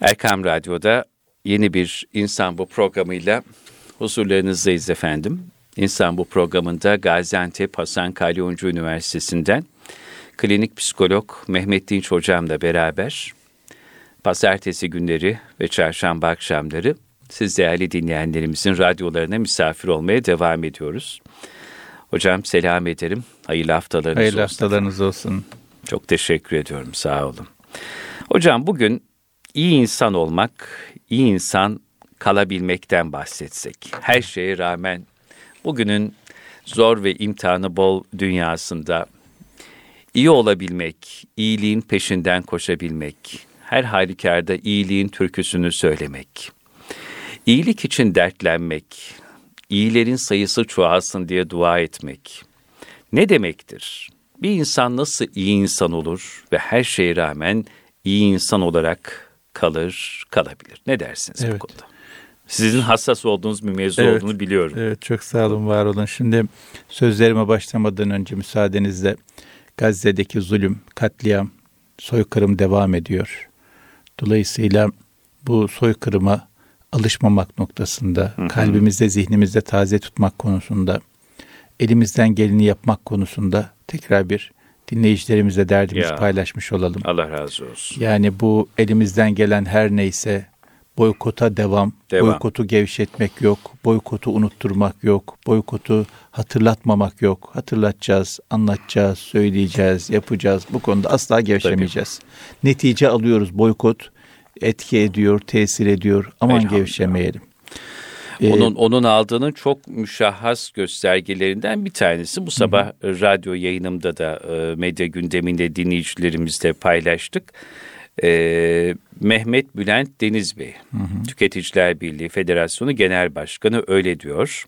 Erkam Radyo'da yeni bir İnsan Bu programıyla huzurlarınızdayız efendim. İnsan Bu programında Gaziantep Hasan Kalyoncu Üniversitesi'nden klinik psikolog Mehmet Dinç hocamla beraber pazartesi günleri ve çarşamba akşamları siz değerli dinleyenlerimizin radyolarına misafir olmaya devam ediyoruz. Hocam selam ederim. Hayırlı haftalarınız Hayırlı olsun. haftalarınız olsun. Çok teşekkür ediyorum. Sağ olun. Hocam bugün iyi insan olmak, iyi insan kalabilmekten bahsetsek. Her şeye rağmen bugünün zor ve imtihanı bol dünyasında iyi olabilmek, iyiliğin peşinden koşabilmek, her halükarda iyiliğin türküsünü söylemek, iyilik için dertlenmek, iyilerin sayısı çoğalsın diye dua etmek ne demektir? Bir insan nasıl iyi insan olur ve her şeye rağmen iyi insan olarak kalır, kalabilir? Ne dersiniz bu Evet. konuda? Sizin hassas olduğunuz bir mevzu Evet. olduğunu biliyorum. Evet çok sağ olun var olun. Şimdi sözlerime başlamadan önce müsaadenizle Gazze'deki zulüm, katliam, soykırım devam ediyor. Dolayısıyla bu soykırıma alışmamak noktasında, kalbimizde, zihnimizde taze tutmak konusunda, elimizden geleni yapmak konusunda tekrar bir dinleyicilerimizle derdimizi Ya. paylaşmış olalım. Allah razı olsun. Yani bu elimizden gelen her neyse boykota devam, Devam. boykotu gevşetmek yok, boykotu unutturmak yok, boykotu hatırlatmamak yok. Hatırlatacağız, anlatacağız, söyleyeceğiz, yapacağız. Bu konuda asla gevşemeyeceğiz. Netice alıyoruz. Boykot etki ediyor, tesir ediyor. Aman Elhamdülillah. Ee, Onun onun aldığının çok müşahhas göstergelerinden bir tanesi. Bu sabah e, radyo yayınımda da e, medya gündeminde dinleyicilerimizle paylaştık. E, Mehmet Bülent Deniz Bey, Tüketiciler Birliği Federasyonu Genel Başkanı öyle diyor.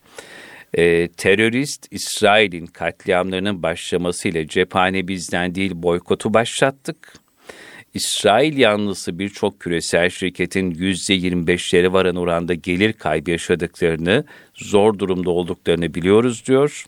E, terörist İsrail'in katliamlarının başlamasıyla cephane bizden değil boykotu başlattık. İsrail yanlısı birçok küresel şirketin %25'leri varan oranda gelir kaybı yaşadıklarını, zor durumda olduklarını biliyoruz diyor.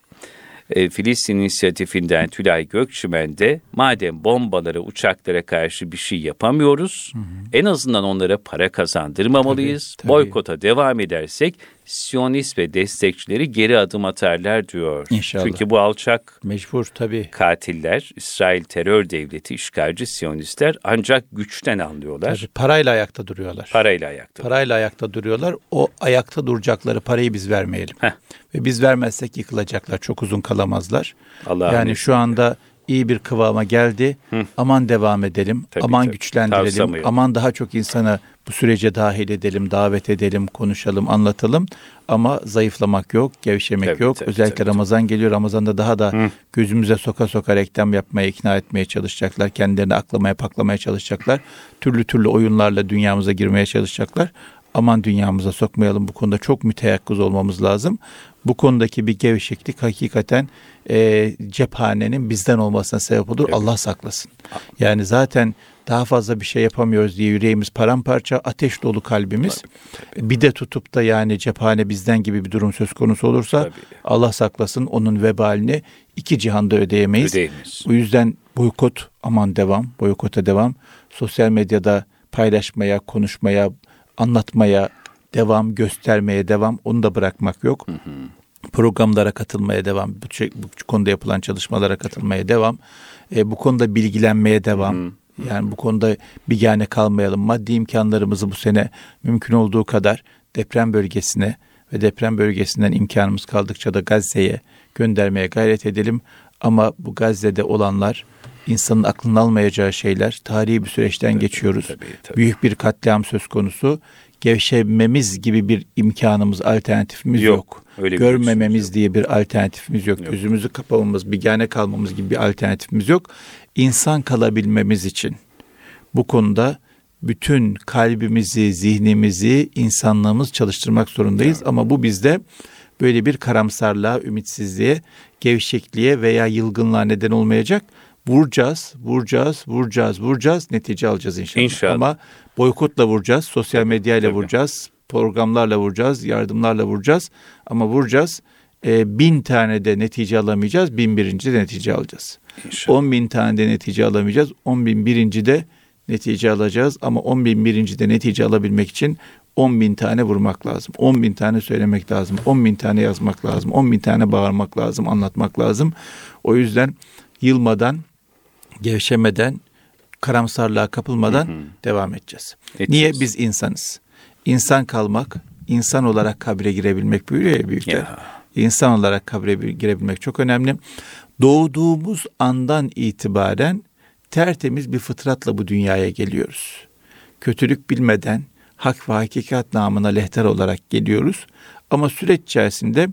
E, Filistin inisiyatifinden Tülay Gökçümen de madem bombalara, uçaklara karşı bir şey yapamıyoruz, en azından onlara para kazandırmamalıyız. Tabii, tabii. Boykota devam edersek Siyonist ve destekçileri geri adım atarlar diyor. İnşallah. Çünkü bu alçak mecbur tabii. katiller, İsrail terör devleti, işgalci Siyonistler ancak güçten anlıyorlar. tabii. Parayla ayakta duruyorlar. Parayla ayakta. Parayla ayakta duruyorlar. O ayakta duracakları parayı biz vermeyelim. Heh. Ve biz vermezsek yıkılacaklar. Çok uzun kalamazlar. Allah'ın yani şu anda iyi bir kıvama geldi. Aman devam edelim. Tabii, aman tabii. güçlendirelim. Aman daha çok insana bu sürece dahil edelim, davet edelim, konuşalım, anlatalım. Ama zayıflamak yok, gevşemek Tabii, yok. tabii, Özellikle tabii, Ramazan geliyor. Ramazan'da daha da gözümüze soka soka reklam yapmaya, ikna etmeye çalışacaklar. Kendilerini aklamaya, paklamaya çalışacaklar. Türlü türlü oyunlarla dünyamıza girmeye çalışacaklar. Aman dünyamıza sokmayalım bu konuda çok müteyakkız olmamız lazım. Bu konudaki bir gevşeklik hakikaten e, cephanenin bizden olmasına sebep olur. Allah saklasın. Yani zaten daha fazla bir şey yapamıyoruz diye yüreğimiz paramparça, ateş dolu kalbimiz. Bir de tutup da yani cephane bizden gibi bir durum söz konusu olursa Tabii. Allah saklasın onun vebalini iki cihanda ödeyemeyiz. Ödeyemeyiz. Bu yüzden boykot aman devam, boykota devam. Sosyal medyada paylaşmaya, konuşmaya, anlatmaya devam, göstermeye devam. Onu da bırakmak yok. Programlara katılmaya devam. Bu, bu konuda yapılan çalışmalara katılmaya devam. E, bu konuda bilgilenmeye devam. Yani bu konuda bigane kalmayalım. Maddi imkanlarımızı bu sene mümkün olduğu kadar deprem bölgesine ve deprem bölgesinden imkanımız kaldıkça da Gazze'ye göndermeye gayret edelim. Ama bu Gazze'de olanlar insanın aklını almayacağı şeyler. Tarihi bir süreçten geçiyoruz. tabii, tabii. Büyük bir katliam söz konusu. Gevşememiz gibi bir imkanımız, alternatifimiz Yok, yok. öyle bir Görmememiz yok. diye bir alternatifimiz yok. Gözümüzü kapamamız, bigane kalmamız gibi bir alternatifimiz yok. İnsan kalabilmemiz için bu konuda bütün kalbimizi, zihnimizi, insanlığımız çalıştırmak zorundayız. Ama bu bizde böyle bir karamsarlığa, ümitsizliğe, gevşekliğe veya yılgınlığa neden olmayacak. Vuracağız, vuracağız, vuracağız, vuracağız, netice alacağız inşallah. İnşallah. Ama boykotla vuracağız, sosyal medyayla Tabii. vuracağız, programlarla vuracağız, yardımlarla vuracağız. Ama vuracağız, e, bin tane de netice alamayacağız, bin birinci de netice alacağız. İnşallah. On bin tane de netice alamayacağız, on bin birinci de netice alacağız ama 10 bin birincide netice alabilmek için 10 bin tane vurmak lazım. 10 bin tane söylemek lazım. 10 bin tane yazmak lazım. 10 bin tane bağırmak lazım, anlatmak lazım. O yüzden yılmadan, gevşemeden, karamsarlığa kapılmadan hı hı. devam edeceğiz. edeceğiz. Niye? Biz insanız. İnsan kalmak, insan olarak kabre girebilmek buyuruyor ya büyükler. Ya. İnsan olarak kabre girebilmek çok önemli. Doğduğumuz andan itibaren tertemiz bir fıtratla bu dünyaya geliyoruz. Kötülük bilmeden hak ve hakikat namına lehter olarak geliyoruz. Ama süreç içerisinde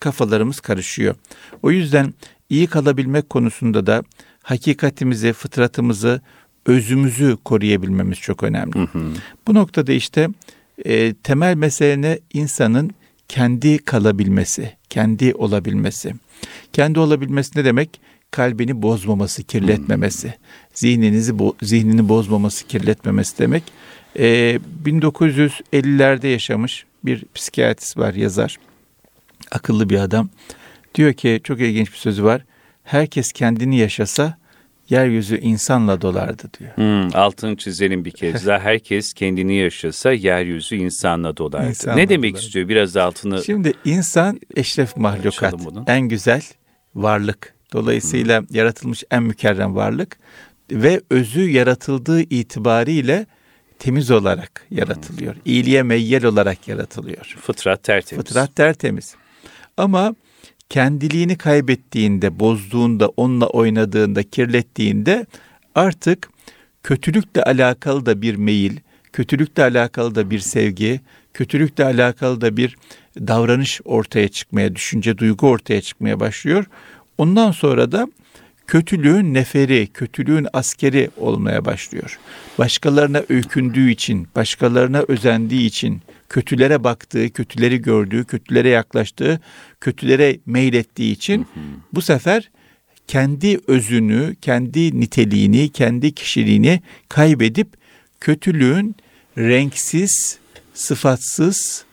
kafalarımız karışıyor. O yüzden iyi kalabilmek konusunda da hakikatimizi, fıtratımızı, özümüzü koruyabilmemiz çok önemli. Hı hı. Bu noktada işte e, temel mesele insanın kendi kalabilmesi, kendi olabilmesi. Kendi olabilmesi ne demek? Kalbini bozmaması, kirletmemesi. Hmm. Zihninizi zihnini bozmaması, kirletmemesi demek. Ee, 1950'lerde yaşamış bir psikiyatrist var, yazar. Akıllı bir adam. Diyor ki çok ilginç bir sözü var. Herkes kendini yaşasa yeryüzü insanla dolardı diyor. Hmm, altını çizelim bir kez daha. Herkes kendini yaşasa yeryüzü insanla dolardı. İnsanla ne demek dolardı. istiyor? Biraz altını Şimdi insan eşref mahlukat. En güzel varlık. Dolayısıyla hmm. yaratılmış en mükerrem varlık ve özü yaratıldığı itibariyle temiz olarak yaratılıyor. Hmm. İyiliğe meyyel olarak yaratılıyor. Fıtrat tertemiz. Fıtrat tertemiz. Ama kendiliğini kaybettiğinde, bozduğunda, onunla oynadığında, kirlettiğinde artık kötülükle alakalı da bir meyil, kötülükle alakalı da bir sevgi, kötülükle alakalı da bir davranış ortaya çıkmaya, düşünce, duygu ortaya çıkmaya başlıyor. Ondan sonra da kötülüğün neferi, kötülüğün askeri olmaya başlıyor. Başkalarına öykündüğü için, başkalarına özendiği için, kötülere baktığı, kötüleri gördüğü, kötülere yaklaştığı, kötülere meylettiği için bu sefer kendi özünü, kendi niteliğini, kendi kişiliğini kaybedip kötülüğün renksiz, sıfatsız,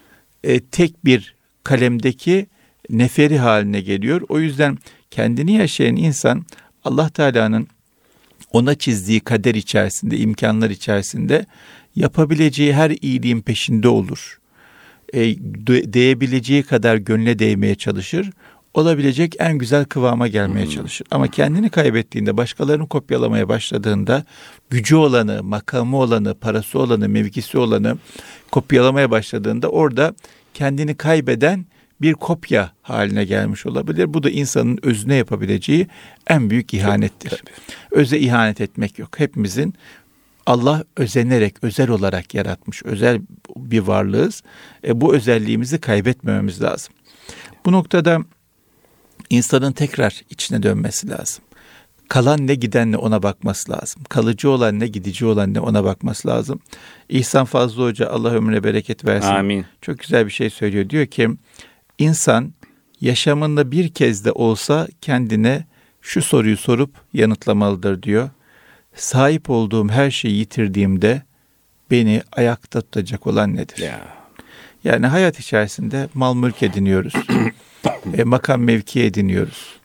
e, tek bir kalemdeki neferi haline geliyor. O yüzden kendini yaşayan insan Allah Teala'nın ona çizdiği kader içerisinde, imkanlar içerisinde yapabileceği her iyiliğin peşinde olur. E, değebileceği kadar gönle değmeye çalışır. Olabilecek en güzel kıvama gelmeye hmm. çalışır. Ama kendini kaybettiğinde, başkalarını kopyalamaya başladığında gücü olanı, makamı olanı, parası olanı, mevkisi olanı kopyalamaya başladığında orada kendini kaybeden bir kopya haline gelmiş olabilir. Bu da insanın özüne yapabileceği en büyük ihanettir. Tabii. Öze ihanet etmek yok. Hepimizin Allah özenerek, özel olarak yaratmış, özel bir varlığız. E, bu özelliğimizi kaybetmememiz lazım. Bu noktada insanın tekrar içine dönmesi lazım. Kalan ne giden ne ona bakması lazım. Kalıcı olan ne gidici olan ne ona bakması lazım. İhsan Fazlı Hoca Allah ömrüne bereket versin. Amin. Çok güzel bir şey söylüyor. Diyor ki insan yaşamında bir kez de olsa kendine şu soruyu sorup yanıtlamalıdır diyor sahip olduğum her şeyi yitirdiğimde beni ayakta tutacak olan nedir? Ya. Yani hayat içerisinde mal mülk ediniyoruz. e, makam mevki ediniyoruz.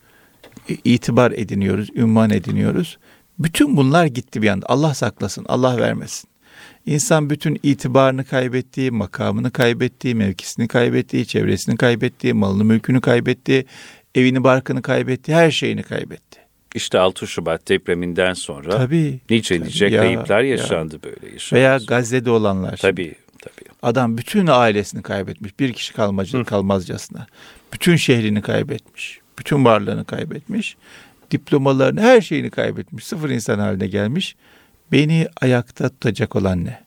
E, itibar ediniyoruz, ünvan ediniyoruz. Bütün bunlar gitti bir anda. Allah saklasın, Allah vermesin. İnsan bütün itibarını kaybettiği, makamını kaybettiği, mevkisini kaybettiği, çevresini kaybettiği, malını mülkünü kaybettiği, evini barkını kaybettiği, her şeyini kaybetti. İşte 6 Şubat depreminden sonra tabii, nice tabii, nice ya, kayıplar yaşandı ya. böyle. Yaşandı. Veya Gazze'de olanlar. Tabii tabii. Adam bütün ailesini kaybetmiş. Bir kişi kalmacı, kalmazcasına. Bütün şehrini kaybetmiş. Bütün varlığını kaybetmiş. Diplomalarını, her şeyini kaybetmiş. Sıfır insan haline gelmiş. Beni ayakta tutacak olan ne?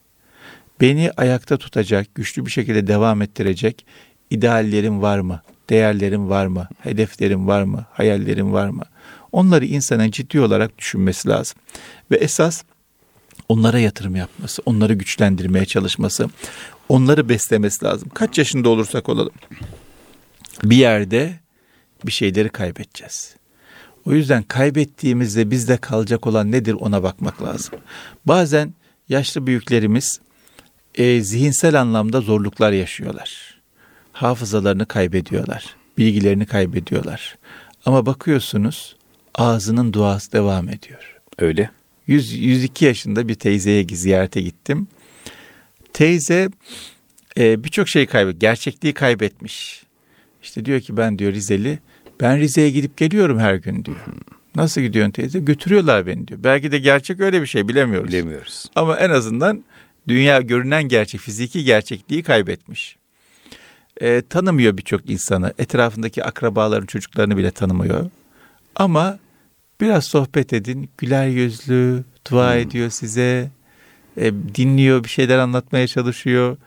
Beni ayakta tutacak, güçlü bir şekilde devam ettirecek ideallerim var mı? Değerlerim var mı? Hedeflerim var mı? Hayallerim var mı? Onları insanın ciddi olarak düşünmesi lazım. Ve esas onlara yatırım yapması, onları güçlendirmeye çalışması, onları beslemesi lazım. Kaç yaşında olursak olalım. Bir yerde bir şeyleri kaybedeceğiz. O yüzden kaybettiğimizde bizde kalacak olan nedir ona bakmak lazım. Bazen yaşlı büyüklerimiz e, zihinsel anlamda zorluklar yaşıyorlar. Hafızalarını kaybediyorlar, bilgilerini kaybediyorlar. Ama bakıyorsunuz ağzının duası devam ediyor. Öyle. 100, 102 yaşında bir teyzeye ziyarete gittim. Teyze e, birçok şey kaybetmiş. Gerçekliği kaybetmiş. İşte diyor ki ben diyor Rizeli. Ben Rize'ye gidip geliyorum her gün diyor. Nasıl gidiyorsun teyze? Götürüyorlar beni diyor. Belki de gerçek öyle bir şey bilemiyoruz. Bilemiyoruz. Ama en azından dünya görünen gerçek, fiziki gerçekliği kaybetmiş. E, tanımıyor birçok insanı. Etrafındaki akrabaların çocuklarını bile tanımıyor. Ama biraz sohbet edin. Güler yüzlü, dua hmm. ediyor size. E, dinliyor, bir şeyler anlatmaya çalışıyor.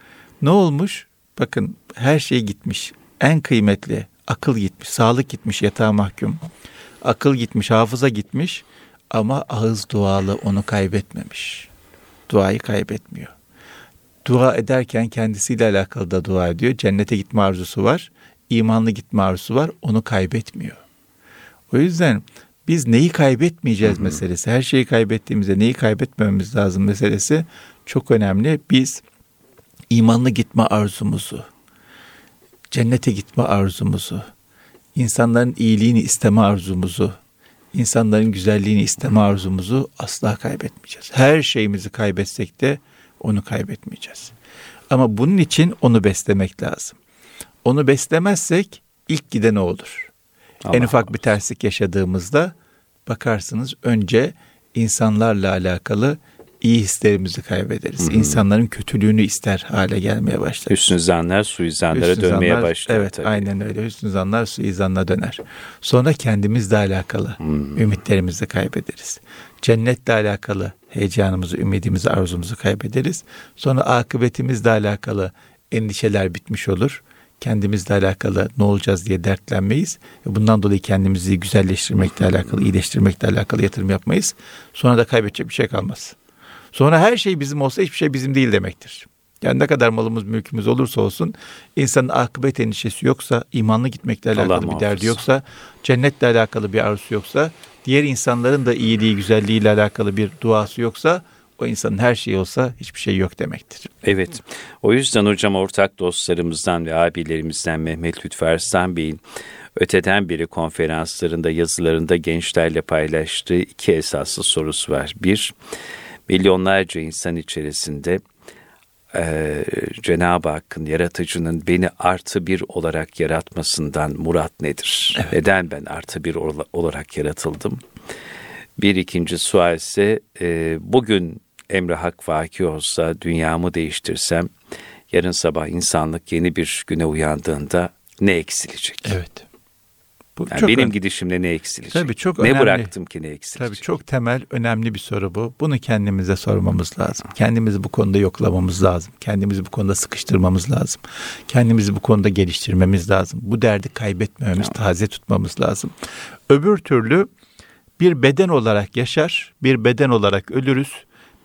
Ne olmuş? Bakın her şey gitmiş. En kıymetli akıl gitmiş, sağlık gitmiş, yatağa mahkum. Akıl gitmiş, hafıza gitmiş ama ağız dualı onu kaybetmemiş. Duayı kaybetmiyor. Dua ederken kendisiyle alakalı da dua ediyor. Cennete gitme arzusu var. imanlı gitme arzusu var. Onu kaybetmiyor. O yüzden biz neyi kaybetmeyeceğiz hı hı. meselesi. Her şeyi kaybettiğimizde neyi kaybetmememiz lazım meselesi çok önemli. Biz imanlı gitme arzumuzu, cennete gitme arzumuzu, insanların iyiliğini isteme arzumuzu, insanların güzelliğini isteme arzumuzu asla kaybetmeyeceğiz. Her şeyimizi kaybetsek de onu kaybetmeyeceğiz. Ama bunun için onu beslemek lazım. Onu beslemezsek ilk giden o olur. Allah en ufak Allah. bir terslik yaşadığımızda bakarsınız önce insanlarla alakalı iyi hislerimizi kaybederiz. Hı-hı. İnsanların kötülüğünü ister hale gelmeye başlar. Hüsnü zanlar suizanlara Hüsnü dönmeye zanlar, başlar. Evet tabii. aynen öyle. Hüsnü zanlar suizanla döner. Sonra kendimizle alakalı Hı-hı. ümitlerimizi kaybederiz. Cennetle alakalı heyecanımızı, ümidimizi, arzumuzu kaybederiz. Sonra akıbetimizle alakalı endişeler bitmiş olur. Kendimizle alakalı ne olacağız diye dertlenmeyiz. Bundan dolayı kendimizi güzelleştirmekle alakalı, iyileştirmekle alakalı yatırım yapmayız. Sonra da kaybedecek bir şey kalmaz. Sonra her şey bizim olsa hiçbir şey bizim değil demektir. Yani ne kadar malımız mülkümüz olursa olsun insanın akıbet endişesi yoksa, imanlı gitmekle alakalı Allah bir muhafız. derdi yoksa, cennetle alakalı bir arzusu yoksa, diğer insanların da iyiliği, güzelliğiyle alakalı bir duası yoksa o insanın her şeyi olsa hiçbir şey yok demektir. Evet. O yüzden hocam ortak dostlarımızdan ve abilerimizden Mehmet Lütfü Arslan Bey'in öteden beri konferanslarında, yazılarında gençlerle paylaştığı iki esaslı sorusu var. Bir, milyonlarca insan içerisinde e, Cenab-ı Hakk'ın yaratıcının beni artı bir olarak yaratmasından murat nedir? Evet. Neden ben artı bir olarak yaratıldım? Bir ikinci sual ise e, bugün emre hak vaki olsa dünyamı değiştirsem yarın sabah insanlık yeni bir güne uyandığında ne eksilecek? Evet. Bu yani benim önemli. gidişimle ne eksilecek? Tabii çok ne önemli. bıraktım ki ne eksilecek? Tabii çok temel, önemli bir soru bu. Bunu kendimize sormamız lazım. Kendimizi bu konuda yoklamamız lazım. Kendimizi bu konuda sıkıştırmamız lazım. Kendimizi bu konuda geliştirmemiz lazım. Bu derdi kaybetmememiz, tamam. taze tutmamız lazım. Öbür türlü bir beden olarak yaşar, bir beden olarak ölürüz.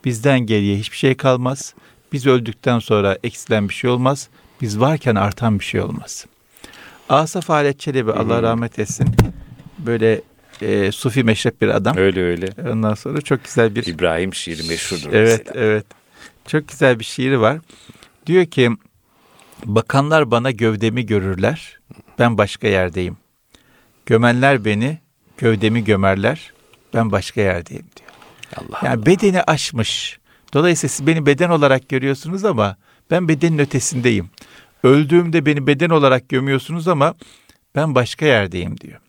Bizden geriye hiçbir şey kalmaz. Biz öldükten sonra eksilen bir şey olmaz. Biz varken artan bir şey olmaz. Asaf Halet Çelebi. Allah rahmet etsin. Böyle e, sufi meşrep bir adam. Öyle öyle. Ondan sonra çok güzel bir... İbrahim şiiri meşhurdur Evet mesela. evet. Çok güzel bir şiiri var. Diyor ki bakanlar bana gövdemi görürler. Ben başka yerdeyim. Gömenler beni gövdemi gömerler. Ben başka yerdeyim diyor. Allah yani Allah. bedeni aşmış. Dolayısıyla siz beni beden olarak görüyorsunuz ama ben bedenin ötesindeyim. Öldüğümde beni beden olarak gömüyorsunuz ama ben başka yerdeyim diyor.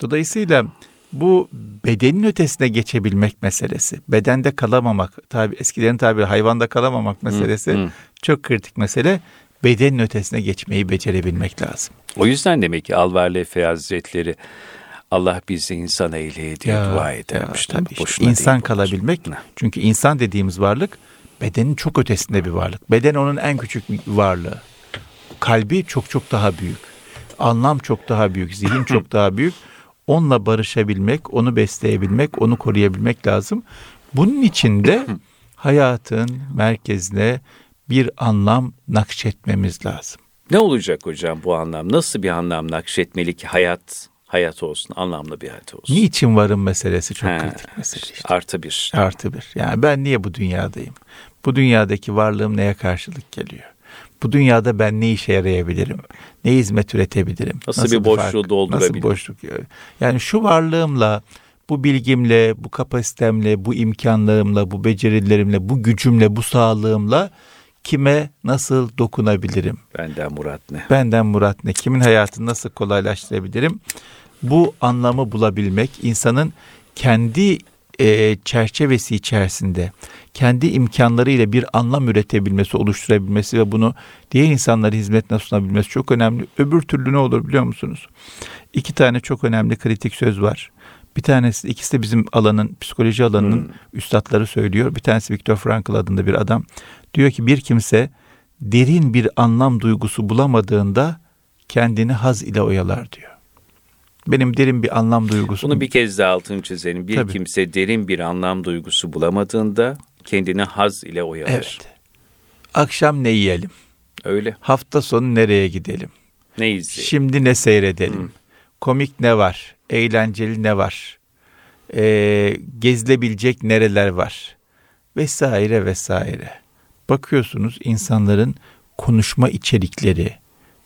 Dolayısıyla bu bedenin ötesine geçebilmek meselesi, bedende kalamamak, tabi eskilerin tabiri hayvanda kalamamak meselesi hmm, hmm. çok kritik mesele. Bedenin ötesine geçmeyi becerebilmek lazım. O yüzden demek ki Alvarlı Efe Hazretleri Allah bizi insan eyleye diye ya, dua edermiş. Ya, tabii işte insan değil, kalabilmek. Ne? Çünkü insan dediğimiz varlık bedenin çok ötesinde bir varlık. Beden onun en küçük varlığı kalbi çok çok daha büyük. Anlam çok daha büyük, zihin çok daha büyük. Onunla barışabilmek, onu besleyebilmek, onu koruyabilmek lazım. Bunun için de hayatın merkezine bir anlam nakşetmemiz lazım. Ne olacak hocam bu anlam? Nasıl bir anlam nakşetmeli ki hayat hayat olsun, anlamlı bir hayat olsun? Niçin varım meselesi çok He, kritik mesele işte. Artı bir. Artı bir. Yani ben niye bu dünyadayım? Bu dünyadaki varlığım neye karşılık geliyor? bu dünyada ben ne işe yarayabilirim? Ne hizmet üretebilirim? Nasıl, nasıl bir boşluğu fark, doldurabilirim? Nasıl boşluk? Yani şu varlığımla bu bilgimle, bu kapasitemle, bu imkanlarımla, bu becerilerimle, bu gücümle, bu sağlığımla kime nasıl dokunabilirim? Benden Murat ne? Benden Murat ne? Kimin hayatını nasıl kolaylaştırabilirim? Bu anlamı bulabilmek insanın kendi e, çerçevesi içerisinde kendi imkanlarıyla bir anlam üretebilmesi, oluşturabilmesi ve bunu diğer insanlara hizmetine sunabilmesi çok önemli. Öbür türlü ne olur biliyor musunuz? İki tane çok önemli kritik söz var. Bir tanesi, ikisi de bizim alanın, psikoloji alanının hmm. üstadları söylüyor. Bir tanesi Viktor Frankl adında bir adam. Diyor ki bir kimse derin bir anlam duygusu bulamadığında kendini haz ile oyalar diyor. Benim derin bir anlam duygusu. Bunu bir kez daha altını çizelim. Bir Tabii. kimse derin bir anlam duygusu bulamadığında kendini haz ile oyalar. Evet. Akşam ne yiyelim? Öyle. Hafta sonu nereye gidelim? Ne izleyelim? Şimdi ne seyredelim? Hı. Komik ne var? Eğlenceli ne var? Ee, gezilebilecek nereler var? Vesaire vesaire. Bakıyorsunuz insanların konuşma içerikleri,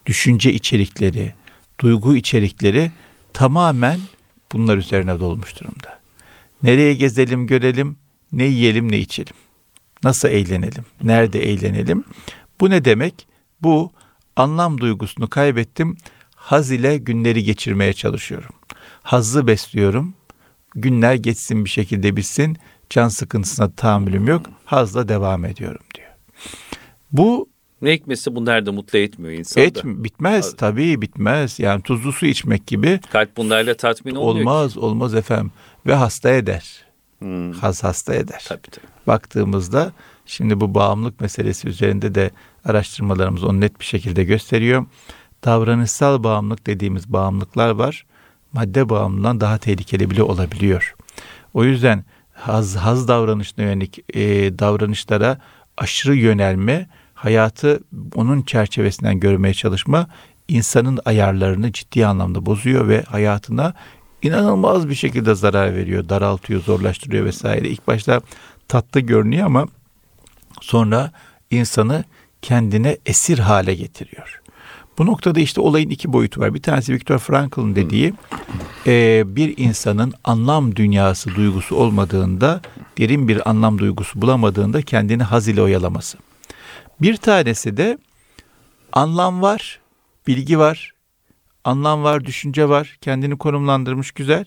düşünce içerikleri, duygu içerikleri tamamen bunlar üzerine dolmuş durumda. Nereye gezelim, görelim, ne yiyelim, ne içelim. Nasıl eğlenelim, nerede eğlenelim? Bu ne demek? Bu anlam duygusunu kaybettim. Haz ile günleri geçirmeye çalışıyorum. Hazzı besliyorum. Günler geçsin bir şekilde bitsin. Can sıkıntısına tahammülüm yok. Hazla devam ediyorum diyor. Bu ne hikmetse bunlar da mutlu etmiyor insanı. Et, bitmez Abi. tabii bitmez. Yani tuzlu su içmek gibi. Kalp bunlarla tatmin olmuyor Olmaz ki. olmaz efendim. Ve hasta eder. Hmm. Has hasta eder. Tabii, tabii. Baktığımızda şimdi bu bağımlılık meselesi üzerinde de araştırmalarımız onu net bir şekilde gösteriyor. Davranışsal bağımlılık dediğimiz bağımlılıklar var. Madde bağımlılığından daha tehlikeli bile olabiliyor. O yüzden haz, haz davranışına yönelik e, davranışlara aşırı yönelme hayatı onun çerçevesinden görmeye çalışma insanın ayarlarını ciddi anlamda bozuyor ve hayatına inanılmaz bir şekilde zarar veriyor, daraltıyor, zorlaştırıyor vesaire. İlk başta tatlı görünüyor ama sonra insanı kendine esir hale getiriyor. Bu noktada işte olayın iki boyutu var. Bir tanesi Viktor Frankl'ın dediği e, bir insanın anlam dünyası duygusu olmadığında, derin bir anlam duygusu bulamadığında kendini haz ile oyalaması. Bir tanesi de anlam var, bilgi var, anlam var, düşünce var, kendini konumlandırmış güzel.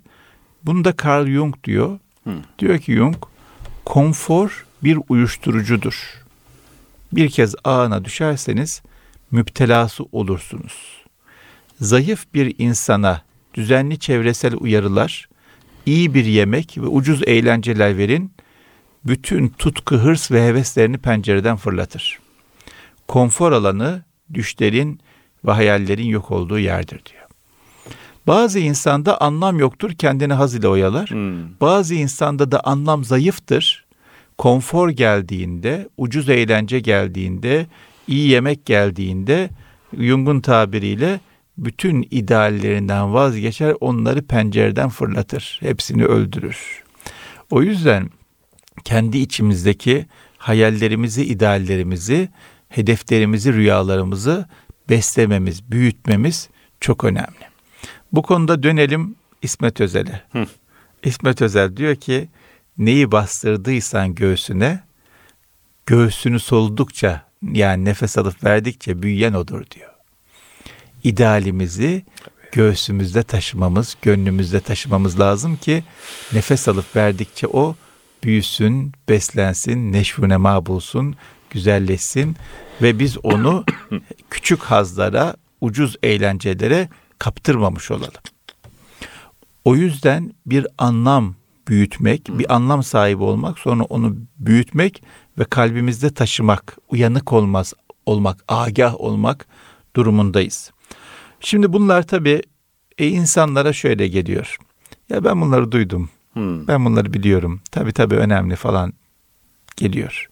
Bunu da Carl Jung diyor. Hı. Diyor ki Jung, konfor bir uyuşturucudur. Bir kez ağına düşerseniz müptelası olursunuz. Zayıf bir insana düzenli çevresel uyarılar, iyi bir yemek ve ucuz eğlenceler verin, bütün tutku, hırs ve heveslerini pencereden fırlatır konfor alanı düşlerin ve hayallerin yok olduğu yerdir diyor. Bazı insanda anlam yoktur, kendini haz ile oyalar. Hmm. Bazı insanda da anlam zayıftır. Konfor geldiğinde, ucuz eğlence geldiğinde, iyi yemek geldiğinde Jung'un tabiriyle bütün ideallerinden vazgeçer, onları pencereden fırlatır. Hepsini öldürür. O yüzden kendi içimizdeki hayallerimizi, ideallerimizi hedeflerimizi, rüyalarımızı beslememiz, büyütmemiz çok önemli. Bu konuda dönelim İsmet Özel'e. İsmet Özel diyor ki neyi bastırdıysan göğsüne göğsünü soldukça yani nefes alıp verdikçe büyüyen odur diyor. İdealimizi göğsümüzde taşımamız, gönlümüzde taşımamız lazım ki nefes alıp verdikçe o büyüsün, beslensin, neşvü nema bulsun, güzelleşsin ve biz onu küçük hazlara, ucuz eğlencelere kaptırmamış olalım. O yüzden bir anlam büyütmek, bir anlam sahibi olmak, sonra onu büyütmek ve kalbimizde taşımak, uyanık olmaz olmak, agah olmak durumundayız. Şimdi bunlar tabii e, insanlara şöyle geliyor. Ya ben bunları duydum. Hmm. Ben bunları biliyorum. Tabii tabii önemli falan geliyor.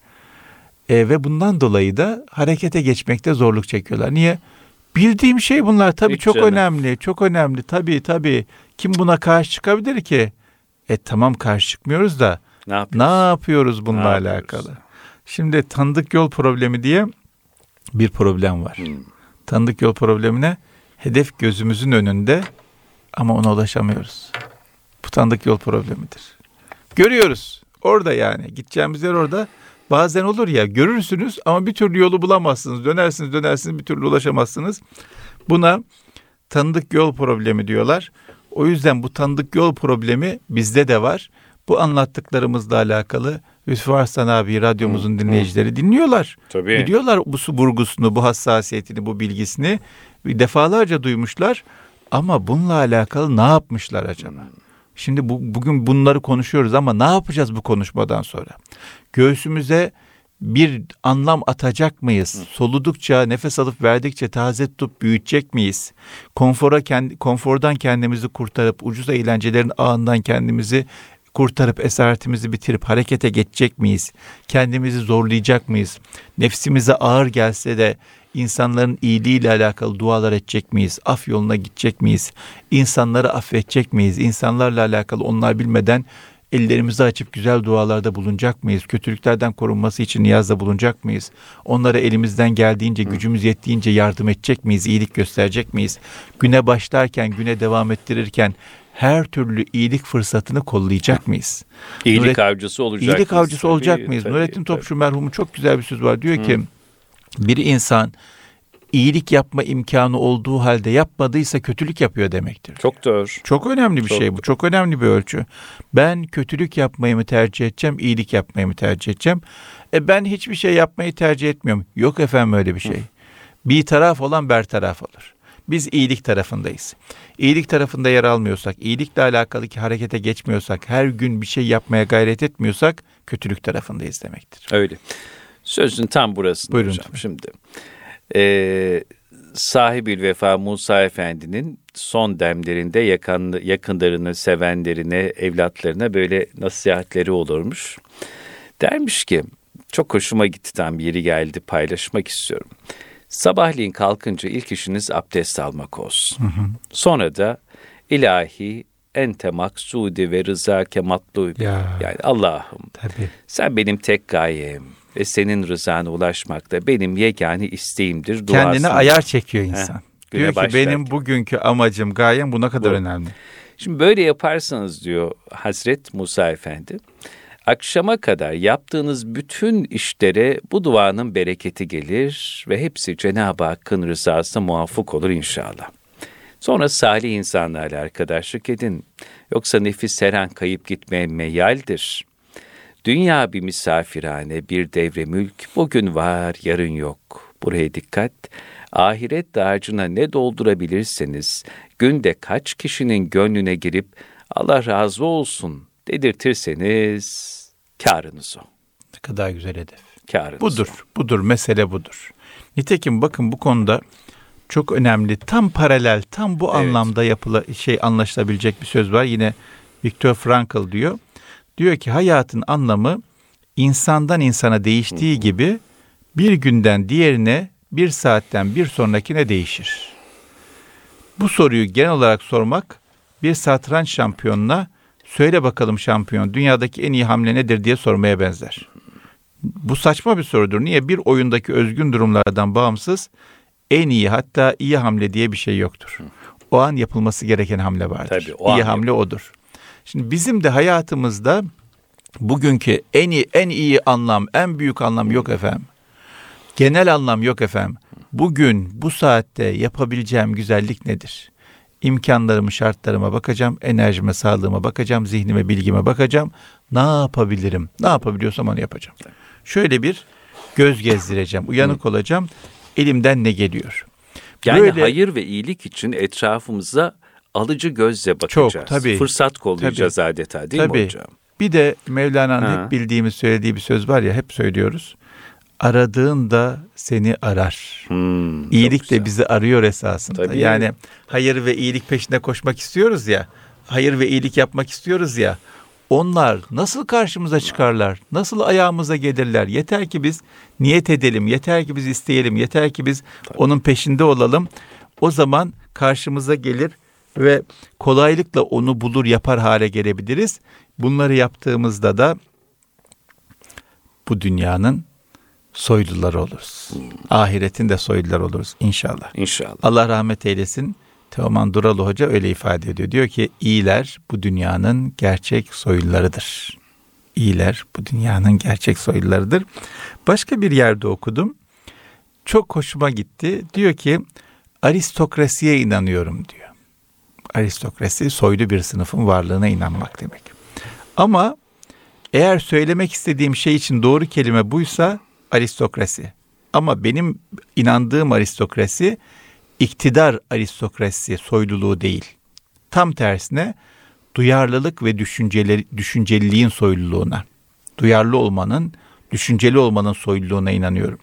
E, ve bundan dolayı da harekete geçmekte zorluk çekiyorlar. Niye? Bildiğim şey bunlar tabii Hiç çok canım. önemli. Çok önemli tabii tabii. Kim buna karşı çıkabilir ki? E tamam karşı çıkmıyoruz da ne yapıyoruz, ne yapıyoruz bununla ne alakalı? Yapıyoruz? Şimdi tanıdık yol problemi diye bir problem var. Hmm. Tanıdık yol problemine hedef gözümüzün önünde ama ona ulaşamıyoruz. Bu tanıdık yol problemidir. Görüyoruz. Orada yani. Gideceğimiz yer orada. Bazen olur ya görürsünüz ama bir türlü yolu bulamazsınız. Dönersiniz dönersiniz bir türlü ulaşamazsınız. Buna tanıdık yol problemi diyorlar. O yüzden bu tanıdık yol problemi bizde de var. Bu anlattıklarımızla alakalı Lütfü Arslan abi radyomuzun dinleyicileri dinliyorlar. Tabii. Biliyorlar bu su burgusunu, bu hassasiyetini, bu bilgisini defalarca duymuşlar. Ama bununla alakalı ne yapmışlar acaba? Şimdi bu, bugün bunları konuşuyoruz ama ne yapacağız bu konuşmadan sonra? Göğsümüze bir anlam atacak mıyız? Soludukça, nefes alıp verdikçe taze tutup büyütecek miyiz? Konfora kendi, konfordan kendimizi kurtarıp ucuz eğlencelerin ağından kendimizi kurtarıp esaretimizi bitirip harekete geçecek miyiz? Kendimizi zorlayacak mıyız? Nefsimize ağır gelse de insanların iyiliğiyle alakalı dualar edecek miyiz? Af yoluna gidecek miyiz? İnsanları affedecek miyiz? İnsanlarla alakalı onlar bilmeden ellerimizi açıp güzel dualarda bulunacak mıyız? Kötülüklerden korunması için niyazda bulunacak mıyız? Onlara elimizden geldiğince, gücümüz yettiğince yardım edecek miyiz? İyilik gösterecek miyiz? Güne başlarken, güne devam ettirirken her türlü iyilik fırsatını kollayacak mıyız? İyilik Nuret, avcısı olacak İyilik mıyız? avcısı olacak Tabii, mıyız? tabii, Nurettin tabii. Topçu merhumun çok güzel bir söz var. Diyor ki bir insan iyilik yapma imkanı olduğu halde yapmadıysa kötülük yapıyor demektir. Çok doğru. Çok önemli bir Çok şey bu. Çok önemli bir ölçü. Ben kötülük yapmayı mı tercih edeceğim, iyilik yapmayı mı tercih edeceğim? E ben hiçbir şey yapmayı tercih etmiyorum. Yok efendim öyle bir şey. Bir taraf olan bertaraf olur. Biz iyilik tarafındayız. İyilik tarafında yer almıyorsak, iyilikle alakalı ki harekete geçmiyorsak, her gün bir şey yapmaya gayret etmiyorsak kötülük tarafındayız demektir. Öyle. Sözün tam burasında Buyurun hocam. Şimdi e, sahibil vefa Musa Efendi'nin son demlerinde yakın, yakınlarını, sevenlerine, evlatlarına böyle nasihatleri olurmuş. Dermiş ki çok hoşuma gitti tam yeri geldi paylaşmak istiyorum. Sabahleyin kalkınca ilk işiniz abdest almak olsun. Sonra da ilahi ente maksudi ve rızake matlubi. Ya. Yani Allah'ım Tabii. sen benim tek gayem ve senin rızana ulaşmak da benim yegane isteğimdir. Duasını. Kendine ayar çekiyor insan. güne Diyor ki başlarken. benim bugünkü amacım, gayem bu ne kadar Bu. önemli. Şimdi böyle yaparsanız diyor Hazret Musa Efendi, akşama kadar yaptığınız bütün işlere bu duanın bereketi gelir ve hepsi Cenab-ı Hakk'ın rızasına muvaffak olur inşallah. Sonra salih insanlarla arkadaşlık edin. Yoksa nefis her an kayıp gitmeye meyaldir. Dünya bir misafirhane, bir devre mülk. Bugün var, yarın yok. Buraya dikkat. Ahiret dağarcığına ne doldurabilirseniz, günde kaç kişinin gönlüne girip Allah razı olsun dedirtirseniz karınız o. Ne kadar güzel hedef. Karınız Budur, o. budur, mesele budur. Nitekim bakın bu konuda çok önemli, tam paralel, tam bu Evet. anlamda yapıla şey anlaşılabilecek bir söz var. Yine Viktor Frankl diyor. Diyor ki hayatın anlamı insandan insana değiştiği gibi bir günden diğerine, bir saatten bir sonrakine değişir. Bu soruyu genel olarak sormak bir satranç şampiyonuna söyle bakalım şampiyon dünyadaki en iyi hamle nedir diye sormaya benzer. Bu saçma bir sorudur. Niye? Bir oyundaki özgün durumlardan bağımsız en iyi hatta iyi hamle diye bir şey yoktur. O an yapılması gereken hamle vardır. Tabii, o iyi hamle odur. Şimdi bizim de hayatımızda bugünkü en iyi en iyi anlam, en büyük anlam yok efendim. Genel anlam yok efendim. Bugün bu saatte yapabileceğim güzellik nedir? İmkanlarımı, şartlarıma bakacağım, enerjime, sağlığıma bakacağım, zihnime, bilgime bakacağım. Ne yapabilirim? Ne yapabiliyorsam onu yapacağım. Şöyle bir göz gezdireceğim, uyanık olacağım. Elimden ne geliyor? Yani Böyle- hayır ve iyilik için etrafımıza alıcı gözle bakacağız. Çok, tabii. Fırsat kollayacağız adeta değil mi Tabii. hocam? Bir de Mevlana'nın hep bildiğimiz söylediği bir söz var ya hep söylüyoruz. Aradığın da seni arar. Hmm, İyilik de bizi arıyor esasında. Tabii. Yani hayır ve iyilik peşinde koşmak istiyoruz ya. Hayır ve iyilik yapmak istiyoruz ya. Onlar nasıl karşımıza çıkarlar? Nasıl ayağımıza gelirler? Yeter ki biz niyet edelim, yeter ki biz isteyelim, yeter ki biz onun peşinde olalım. O zaman karşımıza gelir ve kolaylıkla onu bulur yapar hale gelebiliriz. Bunları yaptığımızda da bu dünyanın soyluları oluruz. Ahiretin de soyluları oluruz inşallah. İnşallah. Allah rahmet eylesin. Teoman Duralı Hoca öyle ifade ediyor. Diyor ki iyiler bu dünyanın gerçek soylularıdır. İyiler bu dünyanın gerçek soylularıdır. Başka bir yerde okudum. Çok hoşuma gitti. Diyor ki aristokrasiye inanıyorum diyor. Aristokrasi soylu bir sınıfın varlığına inanmak demek. Ama eğer söylemek istediğim şey için doğru kelime buysa aristokrasi. Ama benim inandığım aristokrasi iktidar aristokrasi soyluluğu değil. Tam tersine duyarlılık ve düşünceli, düşünceliliğin soyluluğuna, duyarlı olmanın, düşünceli olmanın soyluluğuna inanıyorum.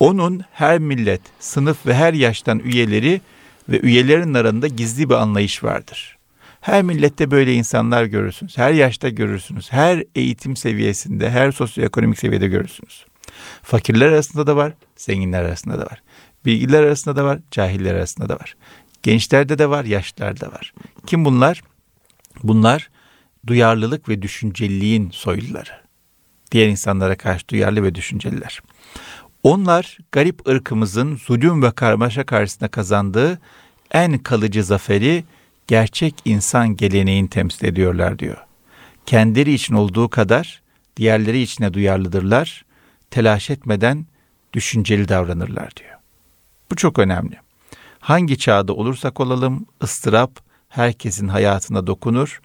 Onun her millet, sınıf ve her yaştan üyeleri ve üyelerin arasında gizli bir anlayış vardır. Her millette böyle insanlar görürsünüz. Her yaşta görürsünüz. Her eğitim seviyesinde, her sosyoekonomik seviyede görürsünüz. Fakirler arasında da var, zenginler arasında da var. Bilgiler arasında da var, cahiller arasında da var. Gençlerde de var, yaşlılarda var. Kim bunlar? Bunlar duyarlılık ve düşünceliliğin soyluları. Diğer insanlara karşı duyarlı ve düşünceliler. Onlar garip ırkımızın zulüm ve karmaşa karşısında kazandığı en kalıcı zaferi gerçek insan geleneğini temsil ediyorlar diyor. Kendileri için olduğu kadar diğerleri içine duyarlıdırlar. Telaş etmeden düşünceli davranırlar diyor. Bu çok önemli. Hangi çağda olursak olalım ıstırap herkesin hayatına dokunur.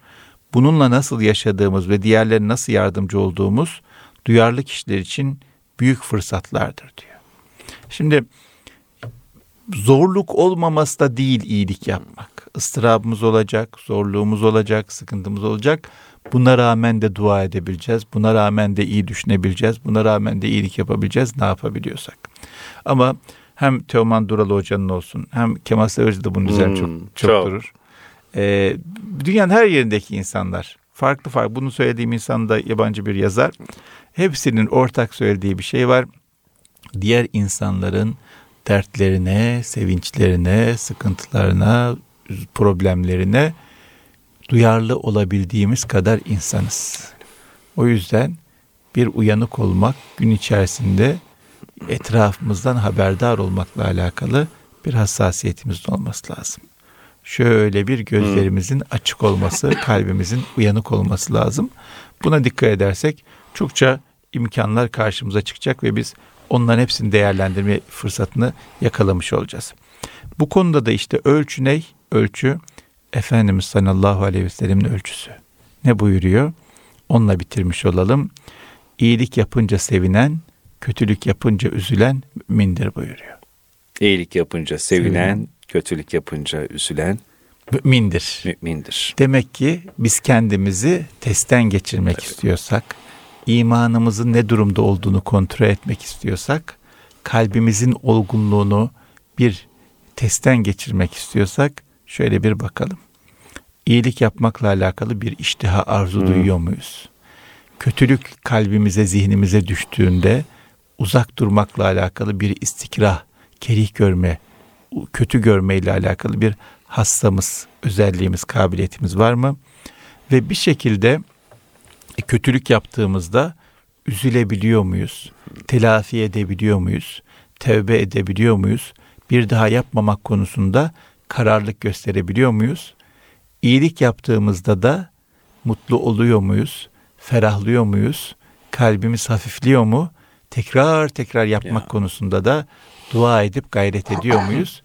Bununla nasıl yaşadığımız ve diğerlerine nasıl yardımcı olduğumuz duyarlı kişiler için büyük fırsatlardır diyor. Şimdi zorluk olmaması da değil iyilik yapmak. Istırabımız olacak, zorluğumuz olacak, sıkıntımız olacak. Buna rağmen de dua edebileceğiz. Buna rağmen de iyi düşünebileceğiz. Buna rağmen de iyilik yapabileceğiz ne yapabiliyorsak. Ama hem Teoman Duralı Hoca'nın olsun hem Kemal Severci de bunun üzerine çok, hmm, çok, çok durur. Ee, dünyanın her yerindeki insanlar farklı farklı bunu söylediğim insan da yabancı bir yazar. Hepsinin ortak söylediği bir şey var. Diğer insanların dertlerine, sevinçlerine, sıkıntılarına, problemlerine duyarlı olabildiğimiz kadar insanız. O yüzden bir uyanık olmak gün içerisinde etrafımızdan haberdar olmakla alakalı bir hassasiyetimizin olması lazım. Şöyle bir gözlerimizin hmm. açık olması, kalbimizin uyanık olması lazım. Buna dikkat edersek çokça imkanlar karşımıza çıkacak ve biz onların hepsini değerlendirme fırsatını yakalamış olacağız. Bu konuda da işte ölçü ne? Ölçü Efendimiz sallallahu aleyhi ve sellem'in ölçüsü. Ne buyuruyor? Onunla bitirmiş olalım. İyilik yapınca sevinen, kötülük yapınca üzülen mümindir buyuruyor. İyilik yapınca sevinen, sevinen. kötülük yapınca üzülen mümindir. Mümindir. Demek ki biz kendimizi testten geçirmek evet. istiyorsak, imanımızın ne durumda olduğunu kontrol etmek istiyorsak, kalbimizin olgunluğunu bir testten geçirmek istiyorsak şöyle bir bakalım. İyilik yapmakla alakalı bir iştiha arzu hmm. duyuyor muyuz? Kötülük kalbimize, zihnimize düştüğünde uzak durmakla alakalı bir istikrah, kerih görme, kötü görme ile alakalı bir hastamız, özelliğimiz, kabiliyetimiz var mı? Ve bir şekilde kötülük yaptığımızda üzülebiliyor muyuz? Telafi edebiliyor muyuz? Tevbe edebiliyor muyuz? Bir daha yapmamak konusunda kararlılık gösterebiliyor muyuz? İyilik yaptığımızda da mutlu oluyor muyuz? Ferahlıyor muyuz? Kalbimiz hafifliyor mu? Tekrar tekrar yapmak ya. konusunda da dua edip gayret ediyor muyuz?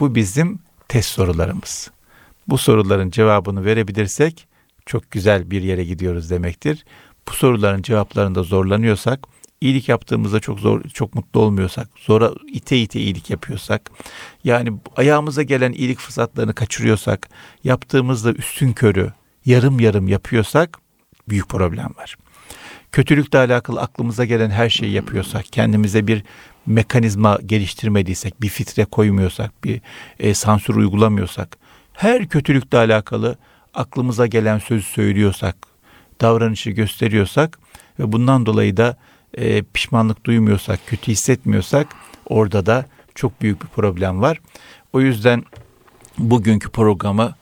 Bu bizim test sorularımız. Bu soruların cevabını verebilirsek çok güzel bir yere gidiyoruz demektir. Bu soruların cevaplarında zorlanıyorsak, iyilik yaptığımızda çok zor, çok mutlu olmuyorsak, zora ite ite iyilik yapıyorsak, yani ayağımıza gelen iyilik fırsatlarını kaçırıyorsak, yaptığımızda üstün körü, yarım yarım yapıyorsak büyük problem var. Kötülükle alakalı aklımıza gelen her şeyi yapıyorsak, kendimize bir mekanizma geliştirmediysek, bir fitre koymuyorsak, bir e, sansür uygulamıyorsak, her kötülükle alakalı aklımıza gelen sözü söylüyorsak, davranışı gösteriyorsak ve bundan dolayı da e, pişmanlık duymuyorsak, kötü hissetmiyorsak orada da çok büyük bir problem var. O yüzden bugünkü programı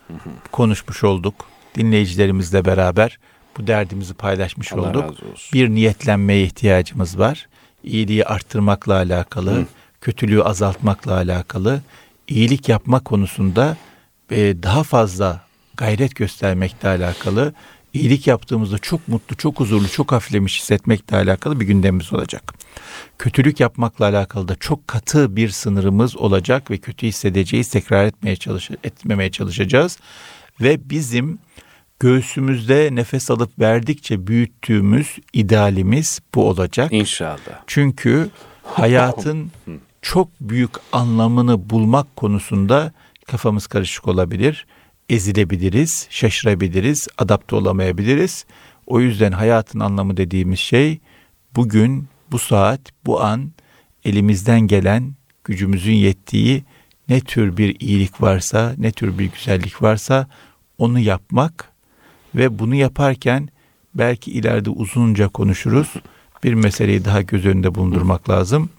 konuşmuş olduk. Dinleyicilerimizle beraber bu derdimizi paylaşmış Allah olduk. Bir niyetlenmeye ihtiyacımız var. İyiliği arttırmakla alakalı, Hı. kötülüğü azaltmakla alakalı, iyilik yapma konusunda e, daha fazla gayret göstermekle alakalı, iyilik yaptığımızda çok mutlu, çok huzurlu, çok hafiflemiş hissetmekle alakalı bir gündemimiz olacak. Kötülük yapmakla alakalı da çok katı bir sınırımız olacak ve kötü hissedeceğiz, tekrar etmeye çalış etmemeye çalışacağız. Ve bizim göğsümüzde nefes alıp verdikçe büyüttüğümüz idealimiz bu olacak. İnşallah. Çünkü hayatın çok büyük anlamını bulmak konusunda kafamız karışık olabilir. Ezilebiliriz, şaşırabiliriz, adapte olamayabiliriz. O yüzden hayatın anlamı dediğimiz şey bugün, bu saat, bu an elimizden gelen, gücümüzün yettiği ne tür bir iyilik varsa, ne tür bir güzellik varsa onu yapmak ve bunu yaparken belki ileride uzunca konuşuruz. Bir meseleyi daha göz önünde bulundurmak lazım.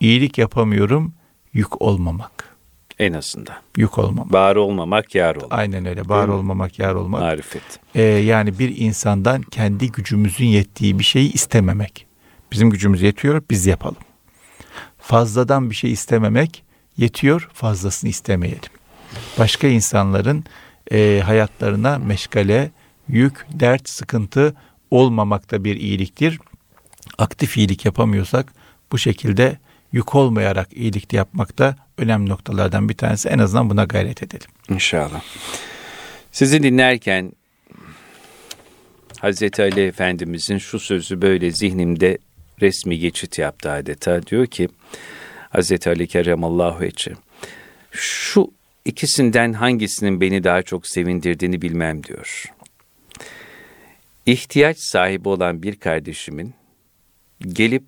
İyilik yapamıyorum, yük olmamak. En azından. Yük olmamak. Var olmamak, yar olmak. Aynen öyle. Var olmamak, yar olmak. Marifet. Ee, yani bir insandan kendi gücümüzün yettiği bir şeyi istememek. Bizim gücümüz yetiyor, biz yapalım. Fazladan bir şey istememek yetiyor, fazlasını istemeyelim. Başka insanların e, hayatlarına meşgale, yük, dert, sıkıntı olmamak da bir iyiliktir. Aktif iyilik yapamıyorsak bu şekilde yük olmayarak iyilik yapmak da önemli noktalardan bir tanesi. En azından buna gayret edelim. İnşallah. Sizi dinlerken Hazreti Ali Efendimizin şu sözü böyle zihnimde resmi geçit yaptı adeta. Diyor ki Hazreti Ali Keremallahu Ece şu ikisinden hangisinin beni daha çok sevindirdiğini bilmem diyor. İhtiyaç sahibi olan bir kardeşimin gelip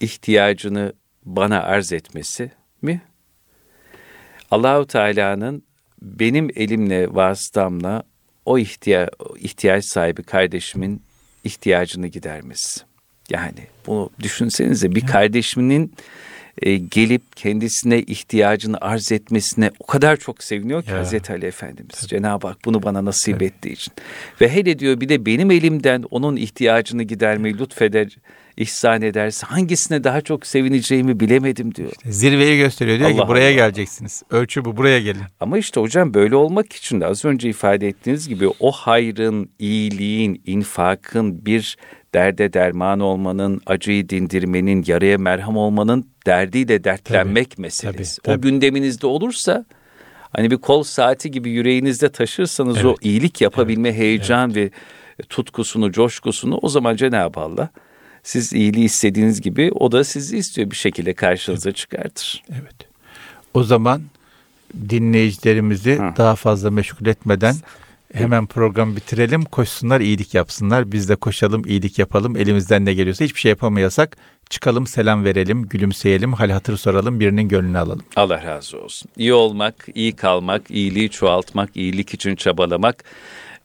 ihtiyacını bana arz etmesi mi? Allahu Teala'nın benim elimle vasıtamla o ihtiya ihtiyaç sahibi kardeşimin ihtiyacını gidermesi. Yani bunu düşünsenize bir kardeşinin e, gelip kendisine ihtiyacını arz etmesine o kadar çok seviniyor ki ya. Hazreti Ali Efendimiz. Tabii. Cenab-ı Hak bunu bana nasip Tabii. ettiği için. Ve hele diyor bir de benim elimden onun ihtiyacını gidermeyi lütfeder, ihsan ederse hangisine daha çok sevineceğimi bilemedim diyor. İşte zirveyi gösteriyor diyor Allah ki buraya Allah. geleceksiniz. Ölçü bu buraya gelin. Ama işte hocam böyle olmak için de az önce ifade ettiğiniz gibi o hayrın, iyiliğin, infakın bir derde derman olmanın, acıyı dindirmenin, yaraya merham olmanın derdiyle dertlenmek tabii, meselesi. Tabii, tabii. O gündeminizde olursa hani bir kol saati gibi yüreğinizde taşırsanız evet. o iyilik yapabilme evet, heyecan evet. ve tutkusunu, coşkusunu o zaman Cenab-ı Allah siz iyiliği istediğiniz gibi o da sizi istiyor bir şekilde karşınıza çıkartır. Evet. O zaman dinleyicilerimizi Hı. daha fazla meşgul etmeden hemen programı bitirelim. Koşsunlar, iyilik yapsınlar. Biz de koşalım, iyilik yapalım. Elimizden ne geliyorsa hiçbir şey yapamayasak çıkalım, selam verelim, gülümseyelim, hal hatır soralım, birinin gönlünü alalım. Allah razı olsun. İyi olmak, iyi kalmak, iyiliği çoğaltmak, iyilik için çabalamak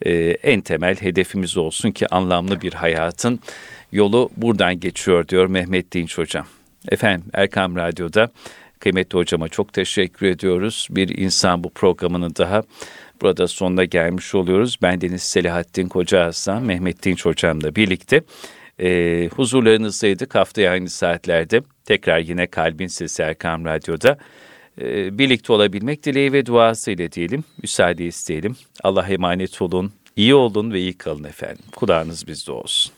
e, en temel hedefimiz olsun ki anlamlı bir hayatın yolu buradan geçiyor diyor Mehmet Dinç Hocam. Efendim Erkam Radyo'da kıymetli hocama çok teşekkür ediyoruz. Bir insan bu programını daha burada sonuna gelmiş oluyoruz. Ben Deniz Selahattin Koca Hasan, Mehmet Dinç Hocam'la birlikte e, huzurlarınızdaydık. Haftaya aynı saatlerde tekrar yine Kalbin Sesi Erkam Radyo'da e, birlikte olabilmek dileği ve duası ile diyelim. Müsaade isteyelim. Allah'a emanet olun, iyi olun ve iyi kalın efendim. Kulağınız bizde olsun.